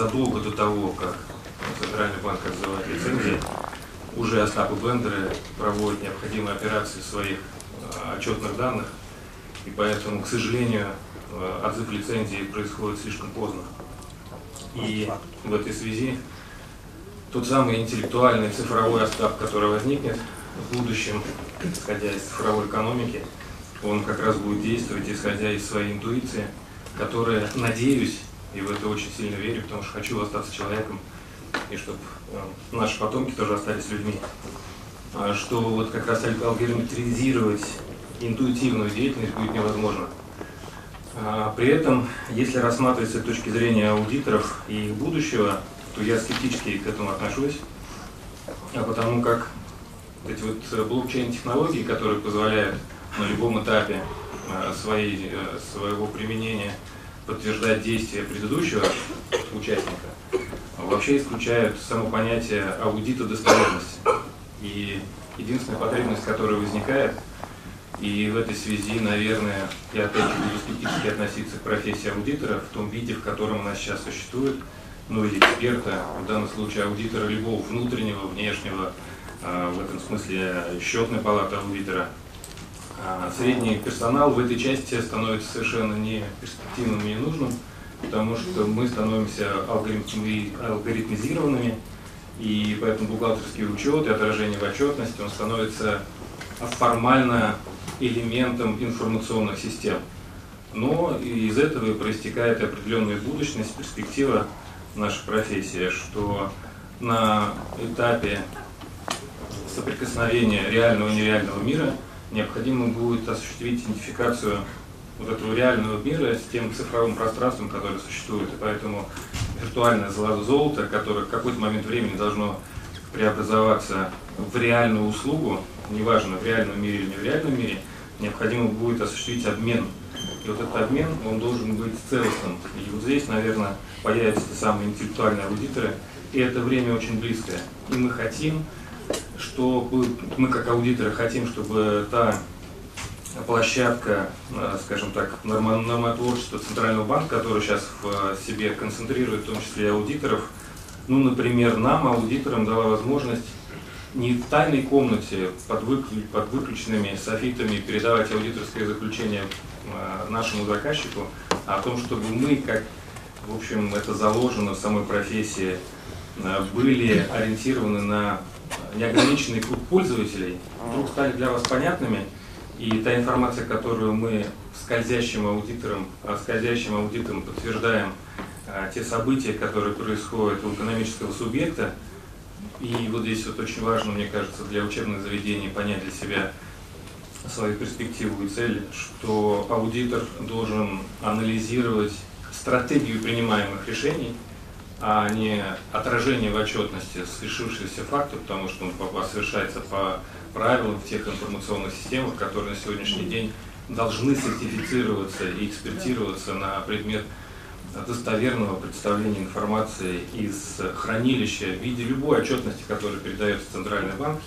задолго до того, как Центральный банк отзывает лицензии, уже Остап и Бендеры проводят необходимые операции своих э, отчетных данных, и поэтому, к сожалению, э, отзыв лицензии происходит слишком поздно. И в этой связи тот самый интеллектуальный цифровой Остап, который возникнет в будущем, исходя из цифровой экономики, он как раз будет действовать, исходя из своей интуиции, которая, надеюсь, и в это очень сильно верю, потому что хочу остаться человеком, и чтобы э, наши потомки тоже остались людьми. А что вот как раз алгоритмизировать интуитивную деятельность будет невозможно. А при этом, если рассматривать с точки зрения аудиторов и их будущего, то я скептически к этому отношусь, а потому как эти вот блокчейн-технологии, которые позволяют на любом этапе э, своей, э, своего применения подтверждать действия предыдущего участника, вообще исключают само понятие аудита достоверности. И единственная потребность, которая возникает, и в этой связи, наверное, я опять же буду скептически относиться к профессии аудитора в том виде, в котором она сейчас существует, ну или эксперта, в данном случае аудитора любого внутреннего, внешнего, э, в этом смысле счетная палата аудитора – а средний персонал в этой части становится совершенно не перспективным и ненужным, потому что мы становимся алгоритмизированными, и поэтому бухгалтерский учет и отражение в отчетности, он становится формально элементом информационных систем. Но из этого проистекает определенная будущность, перспектива нашей профессии, что на этапе соприкосновения реального и нереального мира – необходимо будет осуществить идентификацию вот этого реального мира с тем цифровым пространством, которое существует. И поэтому виртуальное золото, которое в какой-то момент времени должно преобразоваться в реальную услугу, неважно, в реальном мире или не в реальном мире, необходимо будет осуществить обмен. И вот этот обмен, он должен быть целостным. И вот здесь, наверное, появятся те самые интеллектуальные аудиторы, и это время очень близкое. И мы хотим, что мы как аудиторы хотим, чтобы та площадка, э, скажем так, нормотворчества Центрального банка, который сейчас в себе концентрирует, в том числе и аудиторов, ну, например, нам, аудиторам, дала возможность не в тайной комнате под, выклю, под выключенными софитами передавать аудиторское заключение э, нашему заказчику, а о том, чтобы мы, как, в общем, это заложено в самой профессии, э, были ориентированы на неограниченный круг пользователей. Вдруг стали для вас понятными, и та информация, которую мы скользящим аудитором, а скользящим аудитором подтверждаем а, те события, которые происходят у экономического субъекта, и вот здесь вот очень важно, мне кажется, для учебных заведений понять для себя свою перспективу и цель, что аудитор должен анализировать стратегию принимаемых решений, а не отражение в отчетности свершившихся фактов, потому что он совершается по правилам тех информационных системах, которые на сегодняшний день должны сертифицироваться и экспертироваться на предмет достоверного представления информации из хранилища в виде любой отчетности, которая передается в Центральный банк.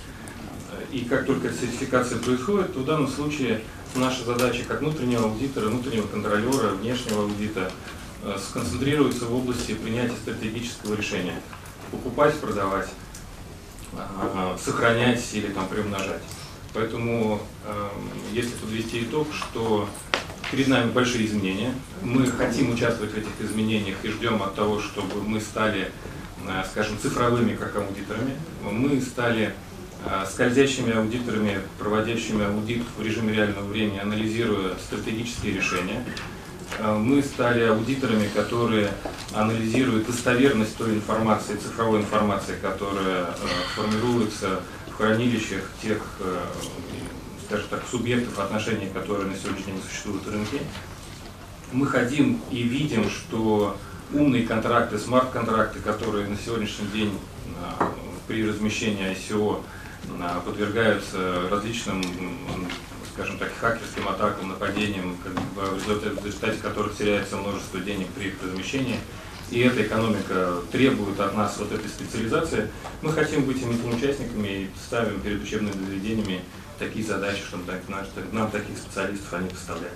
И как только сертификация происходит, то в данном случае наша задача как внутреннего аудитора, внутреннего контролера, внешнего аудита Э, сконцентрируется в области принятия стратегического решения. Покупать, продавать, э, сохранять или там приумножать. Поэтому, э, если подвести итог, что перед нами большие изменения, мы хотим участвовать в этих изменениях и ждем от того, чтобы мы стали, скажем, цифровыми как аудиторами, мы стали скользящими аудиторами, проводящими аудит в режиме реального времени, анализируя стратегические решения, Э, мы стали аудиторами, которые анализируют достоверность той информации, цифровой информации, которая э, формируется в хранилищах тех, э, скажем так, субъектов отношений, которые на сегодняшний день существуют в рынке. Мы хотим и видим, что умные контракты, смарт-контракты, которые на сегодняшний день при размещении ICO подвергаются различным скажем так, хакерским атакам, нападениям, в результате которых теряется множество денег при их размещении, и эта экономика требует от нас вот этой специализации, мы хотим быть этими участниками и ставим перед учебными заведениями такие задачи, чтобы нам таких специалистов они поставляли.